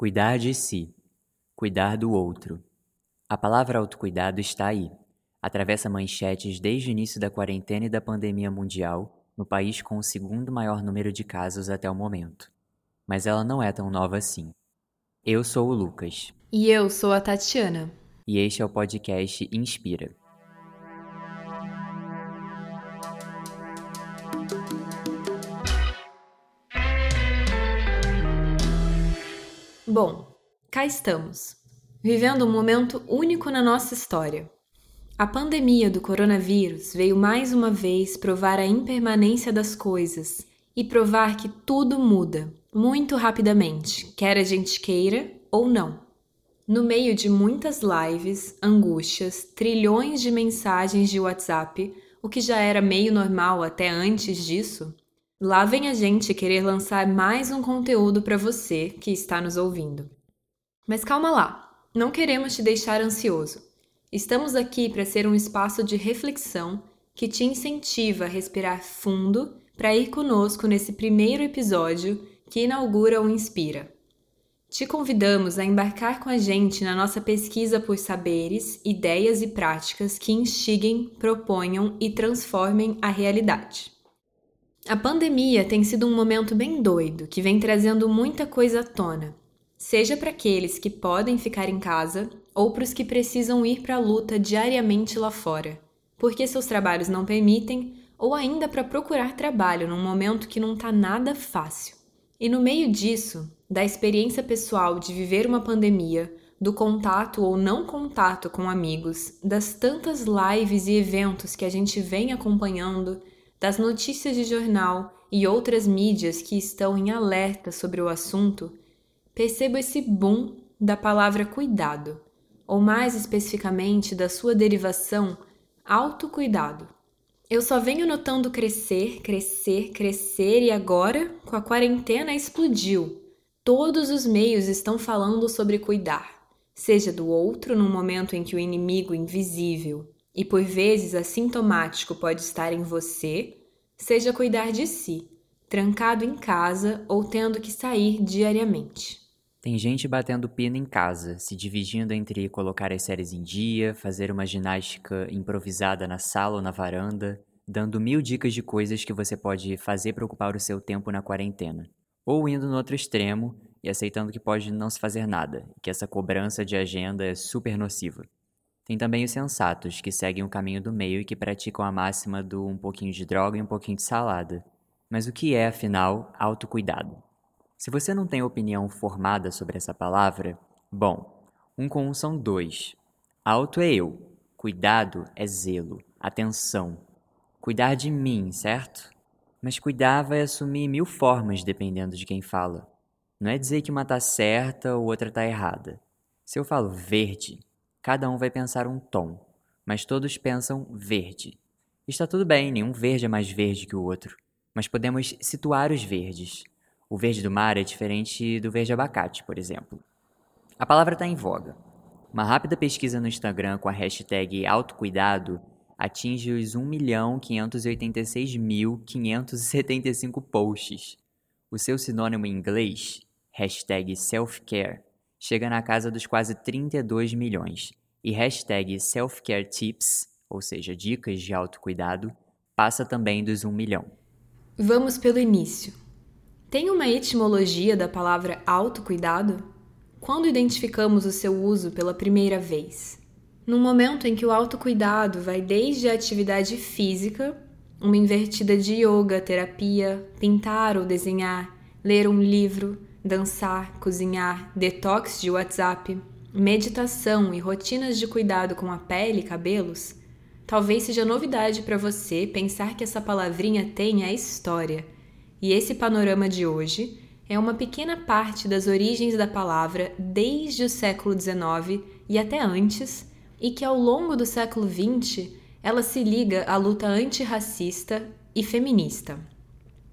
Cuidar de si, cuidar do outro. A palavra autocuidado está aí. Atravessa manchetes desde o início da quarentena e da pandemia mundial, no país com o segundo maior número de casos até o momento. Mas ela não é tão nova assim. Eu sou o Lucas. E eu sou a Tatiana. E este é o podcast Inspira. Bom, cá estamos, vivendo um momento único na nossa história. A pandemia do coronavírus veio mais uma vez provar a impermanência das coisas e provar que tudo muda muito rapidamente, quer a gente queira ou não. No meio de muitas lives, angústias, trilhões de mensagens de WhatsApp, o que já era meio normal até antes disso, Lá vem a gente querer lançar mais um conteúdo para você que está nos ouvindo. Mas calma lá, não queremos te deixar ansioso. Estamos aqui para ser um espaço de reflexão que te incentiva a respirar fundo para ir conosco nesse primeiro episódio que inaugura o Inspira. Te convidamos a embarcar com a gente na nossa pesquisa por saberes, ideias e práticas que instiguem, proponham e transformem a realidade. A pandemia tem sido um momento bem doido que vem trazendo muita coisa à tona, seja para aqueles que podem ficar em casa ou para os que precisam ir para a luta diariamente lá fora, porque seus trabalhos não permitem, ou ainda para procurar trabalho num momento que não está nada fácil. E no meio disso, da experiência pessoal de viver uma pandemia, do contato ou não contato com amigos, das tantas lives e eventos que a gente vem acompanhando das notícias de jornal e outras mídias que estão em alerta sobre o assunto, percebo esse boom da palavra cuidado, ou mais especificamente da sua derivação, autocuidado. Eu só venho notando crescer, crescer, crescer e agora, com a quarentena, explodiu. Todos os meios estão falando sobre cuidar, seja do outro no momento em que o inimigo invisível e por vezes assintomático pode estar em você, seja cuidar de si, trancado em casa ou tendo que sair diariamente. Tem gente batendo pino em casa, se dividindo entre colocar as séries em dia, fazer uma ginástica improvisada na sala ou na varanda, dando mil dicas de coisas que você pode fazer para ocupar o seu tempo na quarentena. Ou indo no outro extremo e aceitando que pode não se fazer nada, que essa cobrança de agenda é super nociva. Tem também os sensatos, que seguem o caminho do meio e que praticam a máxima do um pouquinho de droga e um pouquinho de salada. Mas o que é, afinal, autocuidado? Se você não tem opinião formada sobre essa palavra, bom, um com um são dois. Auto é eu, cuidado é zelo, atenção. Cuidar de mim, certo? Mas cuidar vai assumir mil formas dependendo de quem fala. Não é dizer que uma tá certa ou outra tá errada. Se eu falo verde, Cada um vai pensar um tom, mas todos pensam verde. Está tudo bem, nenhum verde é mais verde que o outro, mas podemos situar os verdes. O verde do mar é diferente do verde abacate, por exemplo. A palavra está em voga. Uma rápida pesquisa no Instagram com a hashtag autocuidado atinge os 1.586.575 posts. O seu sinônimo em inglês, hashtag self-care, chega na casa dos quase 32 milhões. E hashtag selfcaretips, ou seja, dicas de autocuidado, passa também dos 1 milhão. Vamos pelo início. Tem uma etimologia da palavra autocuidado? Quando identificamos o seu uso pela primeira vez? Num momento em que o autocuidado vai desde a atividade física, uma invertida de yoga, terapia, pintar ou desenhar, ler um livro, dançar, cozinhar, detox de WhatsApp, meditação e rotinas de cuidado com a pele e cabelos, talvez seja novidade para você pensar que essa palavrinha tem a história. E esse panorama de hoje é uma pequena parte das origens da palavra desde o século XIX e até antes, e que ao longo do século XX ela se liga à luta antirracista e feminista.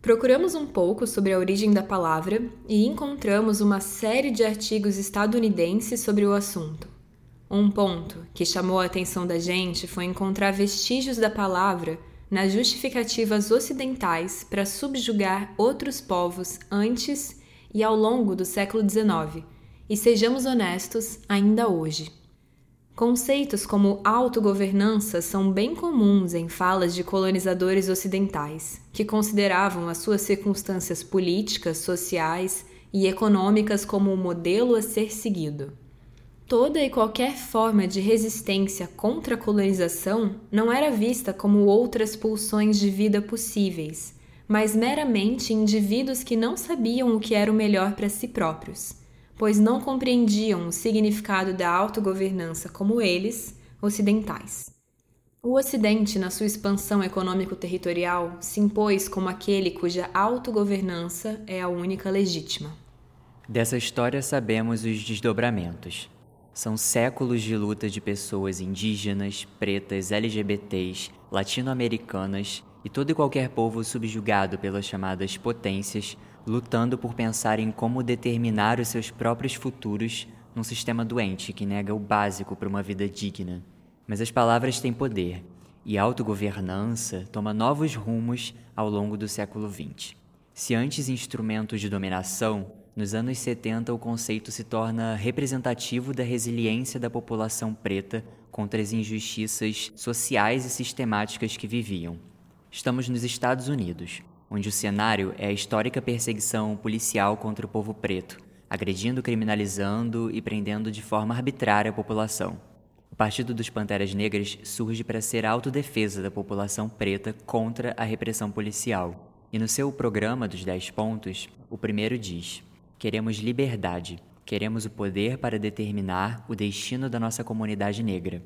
Procuramos um pouco sobre a origem da palavra e encontramos uma série de artigos estadunidenses sobre o assunto. Um ponto que chamou a atenção da gente foi encontrar vestígios da palavra nas justificativas ocidentais para subjugar outros povos antes e ao longo do século XIX, e sejamos honestos ainda hoje. Conceitos como autogovernança são bem comuns em falas de colonizadores ocidentais, que consideravam as suas circunstâncias políticas, sociais e econômicas como o modelo a ser seguido. Toda e qualquer forma de resistência contra a colonização não era vista como outras pulsões de vida possíveis, mas meramente indivíduos que não sabiam o que era o melhor para si próprios pois não compreendiam o significado da autogovernança como eles, ocidentais. O Ocidente, na sua expansão econômico-territorial, se impôs como aquele cuja autogovernança é a única legítima. Dessa história sabemos os desdobramentos. São séculos de luta de pessoas indígenas, pretas, LGBTs, latino-americanas e todo e qualquer povo subjugado pelas chamadas potências lutando por pensar em como determinar os seus próprios futuros num sistema doente que nega o básico para uma vida digna. Mas as palavras têm poder, e a autogovernança toma novos rumos ao longo do século XX. Se antes instrumentos de dominação, nos anos 70 o conceito se torna representativo da resiliência da população preta contra as injustiças sociais e sistemáticas que viviam. Estamos nos Estados Unidos, onde o cenário é a histórica perseguição policial contra o povo preto, agredindo, criminalizando e prendendo de forma arbitrária a população. O Partido dos Panteras Negras surge para ser a autodefesa da população preta contra a repressão policial. E no seu programa dos 10 pontos, o primeiro diz: Queremos liberdade, queremos o poder para determinar o destino da nossa comunidade negra.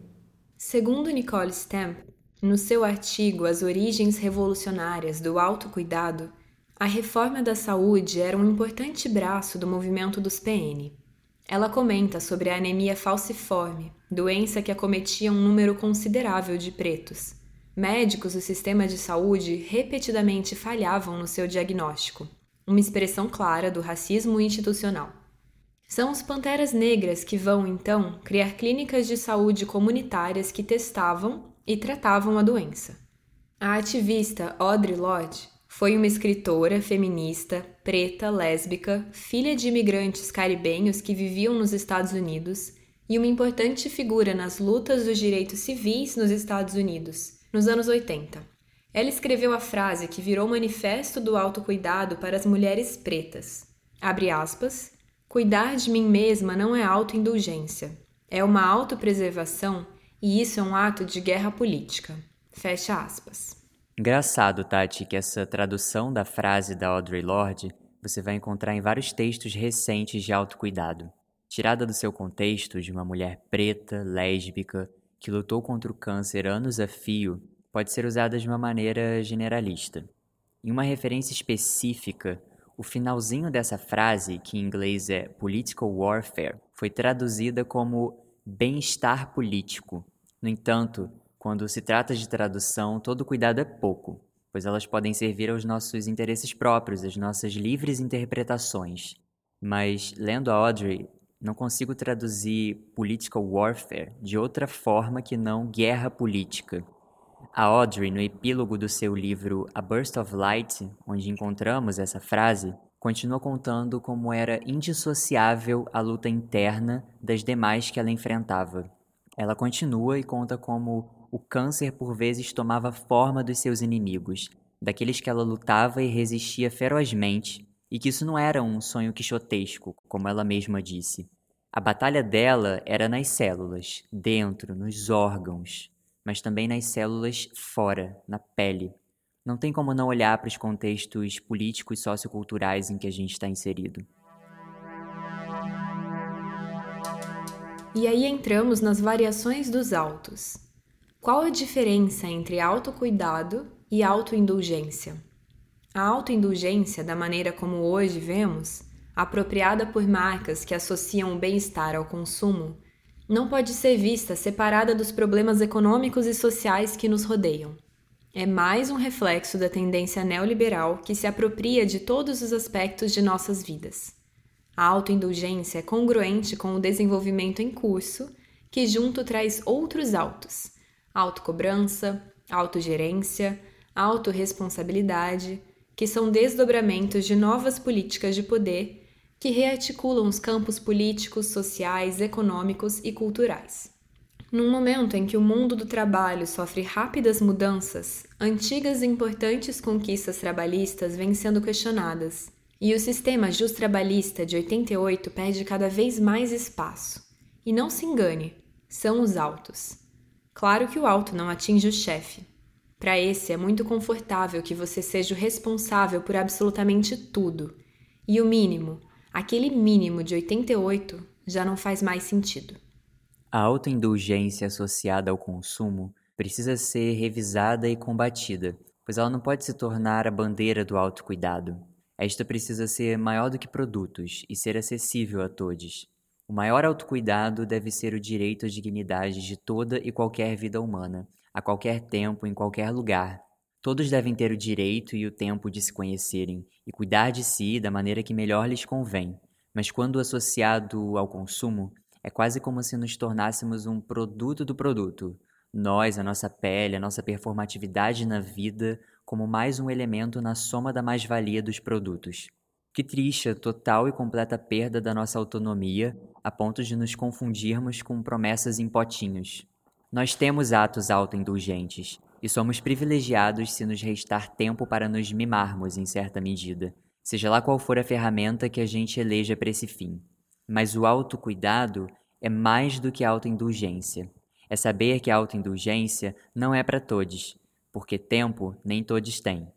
Segundo Nicole Stamp, no seu artigo As Origens Revolucionárias do Autocuidado, a reforma da saúde era um importante braço do movimento dos PN. Ela comenta sobre a anemia falciforme, doença que acometia um número considerável de pretos. Médicos do sistema de saúde repetidamente falhavam no seu diagnóstico, uma expressão clara do racismo institucional. São os panteras negras que vão, então, criar clínicas de saúde comunitárias que testavam e tratavam a doença. A ativista Audre Lorde foi uma escritora feminista, preta, lésbica, filha de imigrantes caribenhos que viviam nos Estados Unidos e uma importante figura nas lutas dos direitos civis nos Estados Unidos, nos anos 80. Ela escreveu a frase que virou manifesto do autocuidado para as mulheres pretas. Abre aspas. Cuidar de mim mesma não é autoindulgência. É uma autopreservação e isso é um ato de guerra política. Fecha aspas. Engraçado, Tati, que essa tradução da frase da Audre Lorde você vai encontrar em vários textos recentes de autocuidado. Tirada do seu contexto de uma mulher preta, lésbica, que lutou contra o câncer anos a fio, pode ser usada de uma maneira generalista. Em uma referência específica, o finalzinho dessa frase, que em inglês é political warfare, foi traduzida como bem-estar político, no entanto, quando se trata de tradução, todo cuidado é pouco, pois elas podem servir aos nossos interesses próprios, às nossas livres interpretações. Mas, lendo a Audrey, não consigo traduzir political warfare de outra forma que não guerra política. A Audrey, no epílogo do seu livro A Burst of Light, onde encontramos essa frase, continua contando como era indissociável a luta interna das demais que ela enfrentava. Ela continua e conta como o câncer por vezes tomava forma dos seus inimigos, daqueles que ela lutava e resistia ferozmente, e que isso não era um sonho quixotesco, como ela mesma disse. A batalha dela era nas células, dentro, nos órgãos, mas também nas células fora, na pele. Não tem como não olhar para os contextos políticos e socioculturais em que a gente está inserido. E aí entramos nas variações dos autos. Qual a diferença entre autocuidado e autoindulgência? A autoindulgência, da maneira como hoje vemos, apropriada por marcas que associam o bem-estar ao consumo, não pode ser vista separada dos problemas econômicos e sociais que nos rodeiam. É mais um reflexo da tendência neoliberal que se apropria de todos os aspectos de nossas vidas. A autoindulgência é congruente com o desenvolvimento em curso, que junto traz outros autos: autocobrança, autogerência, autorresponsabilidade, que são desdobramentos de novas políticas de poder que rearticulam os campos políticos, sociais, econômicos e culturais. Num momento em que o mundo do trabalho sofre rápidas mudanças, antigas e importantes conquistas trabalhistas vêm sendo questionadas, e o sistema justo-trabalhista de 88 perde cada vez mais espaço. E não se engane, são os altos. Claro que o alto não atinge o chefe. Para esse é muito confortável que você seja o responsável por absolutamente tudo. E o mínimo, aquele mínimo de 88 já não faz mais sentido. A autoindulgência associada ao consumo precisa ser revisada e combatida, pois ela não pode se tornar a bandeira do autocuidado. Esta precisa ser maior do que produtos e ser acessível a todos. O maior autocuidado deve ser o direito à dignidade de toda e qualquer vida humana, a qualquer tempo, em qualquer lugar. Todos devem ter o direito e o tempo de se conhecerem e cuidar de si da maneira que melhor lhes convém. Mas quando associado ao consumo, é quase como se nos tornássemos um produto do produto. Nós, a nossa pele, a nossa performatividade na vida, como mais um elemento na soma da mais-valia dos produtos. Que triste a total e completa perda da nossa autonomia, a ponto de nos confundirmos com promessas em potinhos. Nós temos atos autoindulgentes, e somos privilegiados se nos restar tempo para nos mimarmos em certa medida, seja lá qual for a ferramenta que a gente eleja para esse fim. Mas o autocuidado é mais do que autoindulgência. É saber que a autoindulgência não é para todos, porque tempo nem todos têm.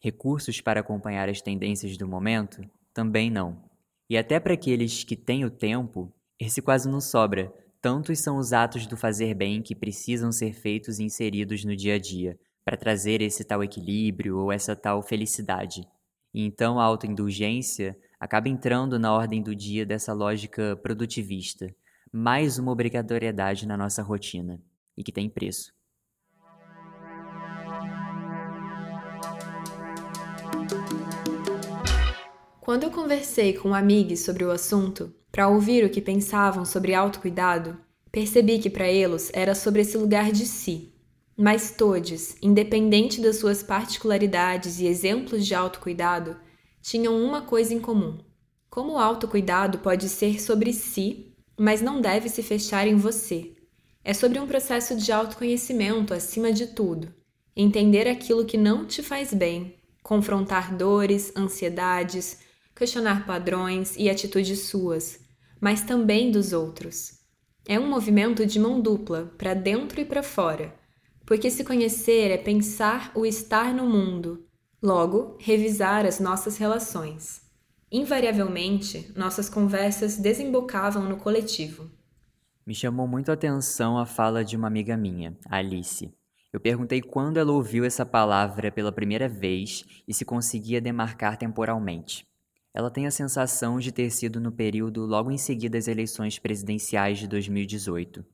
Recursos para acompanhar as tendências do momento? Também não. E até para aqueles que têm o tempo, esse quase não sobra. Tantos são os atos do fazer bem que precisam ser feitos e inseridos no dia a dia, para trazer esse tal equilíbrio ou essa tal felicidade. E então a autoindulgência acaba entrando na ordem do dia dessa lógica produtivista, mais uma obrigatoriedade na nossa rotina, e que tem preço. Quando eu conversei com amigos sobre o assunto, para ouvir o que pensavam sobre autocuidado, percebi que para eles era sobre esse lugar de si. Mas todos, independente das suas particularidades e exemplos de autocuidado, tinham uma coisa em comum. Como o autocuidado pode ser sobre si, mas não deve se fechar em você. É sobre um processo de autoconhecimento acima de tudo. Entender aquilo que não te faz bem, confrontar dores, ansiedades, questionar padrões e atitudes suas, mas também dos outros. É um movimento de mão dupla, para dentro e para fora, porque se conhecer é pensar o estar no mundo, logo, revisar as nossas relações. Invariavelmente, nossas conversas desembocavam no coletivo. Me chamou muito a atenção a fala de uma amiga minha, Alice. Eu perguntei quando ela ouviu essa palavra pela primeira vez e se conseguia demarcar temporalmente. Ela tem a sensação de ter sido no período logo em seguida às eleições presidenciais de 2018.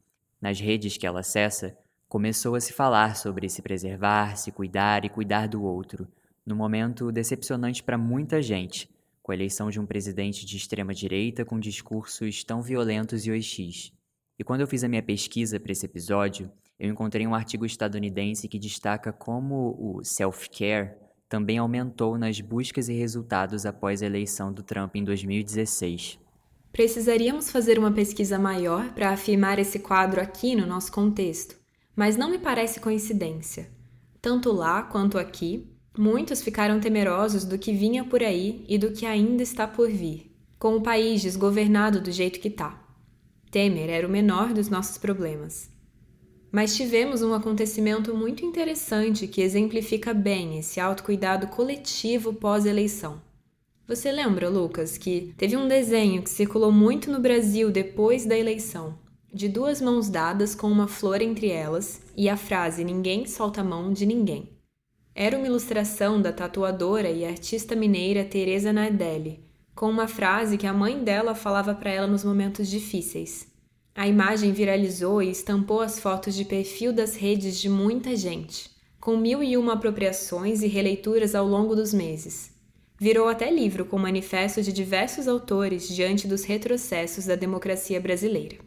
Nas redes que ela acessa, começou a se falar sobre se preservar, se cuidar e cuidar do outro, num momento decepcionante para muita gente, com a eleição de um presidente de extrema direita com discursos tão violentos e OX. E quando eu fiz a minha pesquisa para esse episódio, eu encontrei um artigo estadunidense que destaca como o self-care também aumentou nas buscas e resultados após a eleição do Trump em 2016. Precisaríamos fazer uma pesquisa maior para afirmar esse quadro aqui no nosso contexto, mas não me parece coincidência. Tanto lá quanto aqui, muitos ficaram temerosos do que vinha por aí e do que ainda está por vir, com o país desgovernado do jeito que está. Temer era o menor dos nossos problemas. Mas tivemos um acontecimento muito interessante que exemplifica bem esse autocuidado coletivo pós-eleição. Você lembra, Lucas, que teve um desenho que circulou muito no Brasil depois da eleição, de duas mãos dadas com uma flor entre elas e a frase Ninguém solta a mão de ninguém. Era uma ilustração da tatuadora e artista mineira Teresa Nardelli, com uma frase que a mãe dela falava para ela nos momentos difíceis. A imagem viralizou e estampou as fotos de perfil das redes de muita gente, com mil e uma apropriações e releituras ao longo dos meses. Virou até livro com manifesto de diversos autores diante dos retrocessos da democracia brasileira.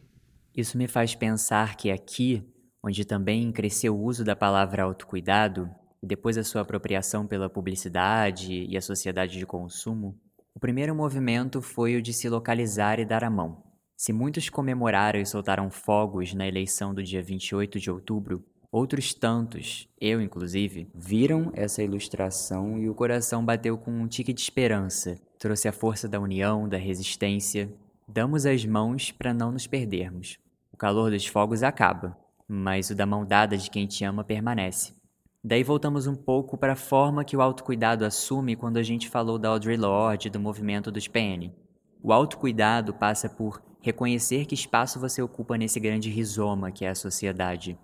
Isso me faz pensar que aqui, onde também cresceu o uso da palavra autocuidado, e depois a sua apropriação pela publicidade e a sociedade de consumo, O primeiro movimento foi o de se localizar e dar a mão. Se muitos comemoraram e soltaram fogos na eleição do dia 28 de outubro, outros tantos, eu inclusive, viram essa ilustração e o coração bateu com um tique de esperança. Trouxe a força da união, da resistência. Damos as mãos para não nos perdermos. O calor dos fogos acaba, mas o da mão dada de quem te ama permanece. Daí voltamos um pouco para a forma que o autocuidado assume quando a gente falou da Audre Lorde e do movimento dos PN. O autocuidado passa por reconhecer que espaço você ocupa nesse grande rizoma que é a sociedade.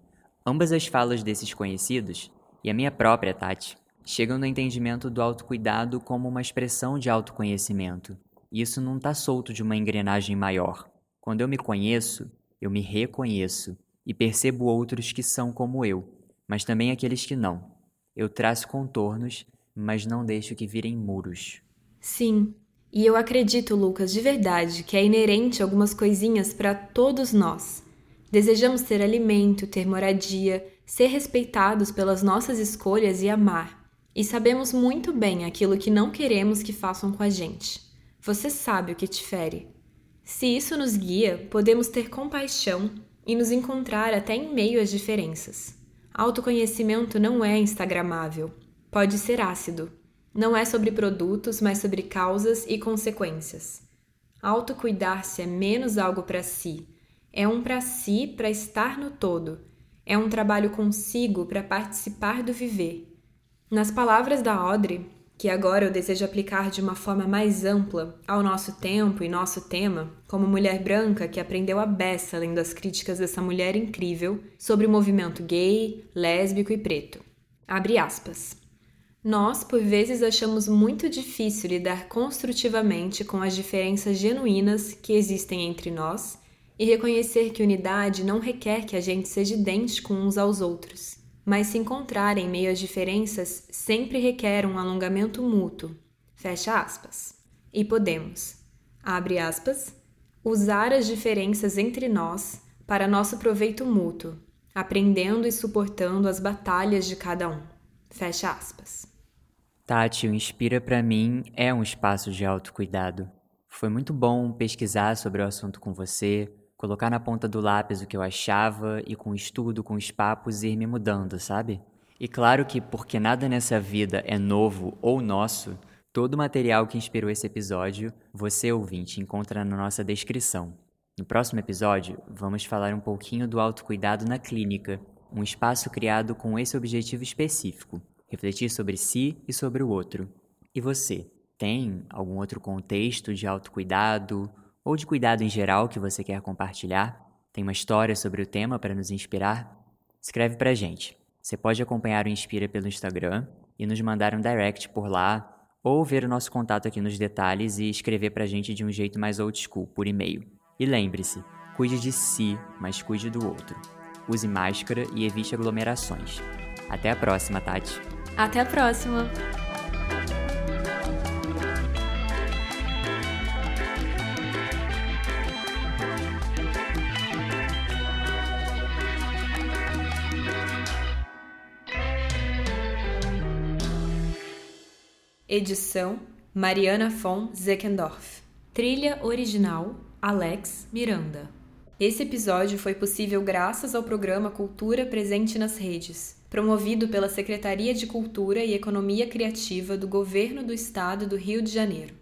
Ambas as falas desses conhecidos, e a minha própria Tati, chegam no entendimento do autocuidado como uma expressão de autoconhecimento. E isso não está solto de uma engrenagem maior. Quando eu me conheço, eu me reconheço e percebo outros que são como eu, mas também aqueles que não. Eu traço contornos, mas não deixo que virem muros. Sim, e eu acredito, Lucas, de verdade, que é inerente algumas coisinhas para todos nós. Desejamos ter alimento, ter moradia, ser respeitados pelas nossas escolhas e amar. E sabemos muito bem aquilo que não queremos que façam com a gente. Você sabe o que te fere. Se isso nos guia, podemos ter compaixão e nos encontrar até em meio às diferenças. Autoconhecimento não é instagramável. Pode ser ácido, não é sobre produtos, mas sobre causas e consequências. Autocuidar-se é menos algo para si, é um para si para estar no todo, é um trabalho consigo para participar do viver. Nas palavras da Audrey, que agora eu desejo aplicar de uma forma mais ampla ao nosso tempo e nosso tema, como mulher branca que aprendeu a beça lendo as críticas dessa mulher incrível sobre o movimento gay, lésbico e preto. Abre aspas. Nós, por vezes, achamos muito difícil lidar construtivamente com as diferenças genuínas que existem entre nós e reconhecer que unidade não requer que a gente seja idêntico uns aos outros, mas se encontrar em meio às diferenças sempre requer um alongamento mútuo. Fecha aspas. E podemos, abre aspas, usar as diferenças entre nós para nosso proveito mútuo, aprendendo e suportando as batalhas de cada um. Fecha aspas. Tati, o Inspira para mim é um espaço de autocuidado. Foi muito bom pesquisar sobre o assunto com você, colocar na ponta do lápis o que eu achava e com o estudo, com os papos ir me mudando, sabe? E claro que porque nada nessa vida é novo ou nosso, todo o material que inspirou esse episódio, você ouvinte encontra na nossa descrição. No próximo episódio, vamos falar um pouquinho do autocuidado na clínica, um espaço criado com esse objetivo específico refletir sobre si e sobre o outro. E você, tem algum outro contexto de autocuidado ou de cuidado em geral que você quer compartilhar? Tem uma história sobre o tema para nos inspirar? Escreve pra gente. Você pode acompanhar o Inspira pelo Instagram e nos mandar um direct por lá, ou ver o nosso contato aqui nos detalhes e escrever pra gente de um jeito mais old school, por e-mail. E lembre-se, cuide de si, mas cuide do outro. Use máscara e evite aglomerações. Até a próxima, Tati! Até a próxima! Edição Mariana von Zeckendorf. Trilha original Alex Miranda. Esse episódio foi possível graças ao programa Cultura Presente nas Redes, promovido pela Secretaria de Cultura e Economia Criativa do Governo do Estado do Rio de Janeiro.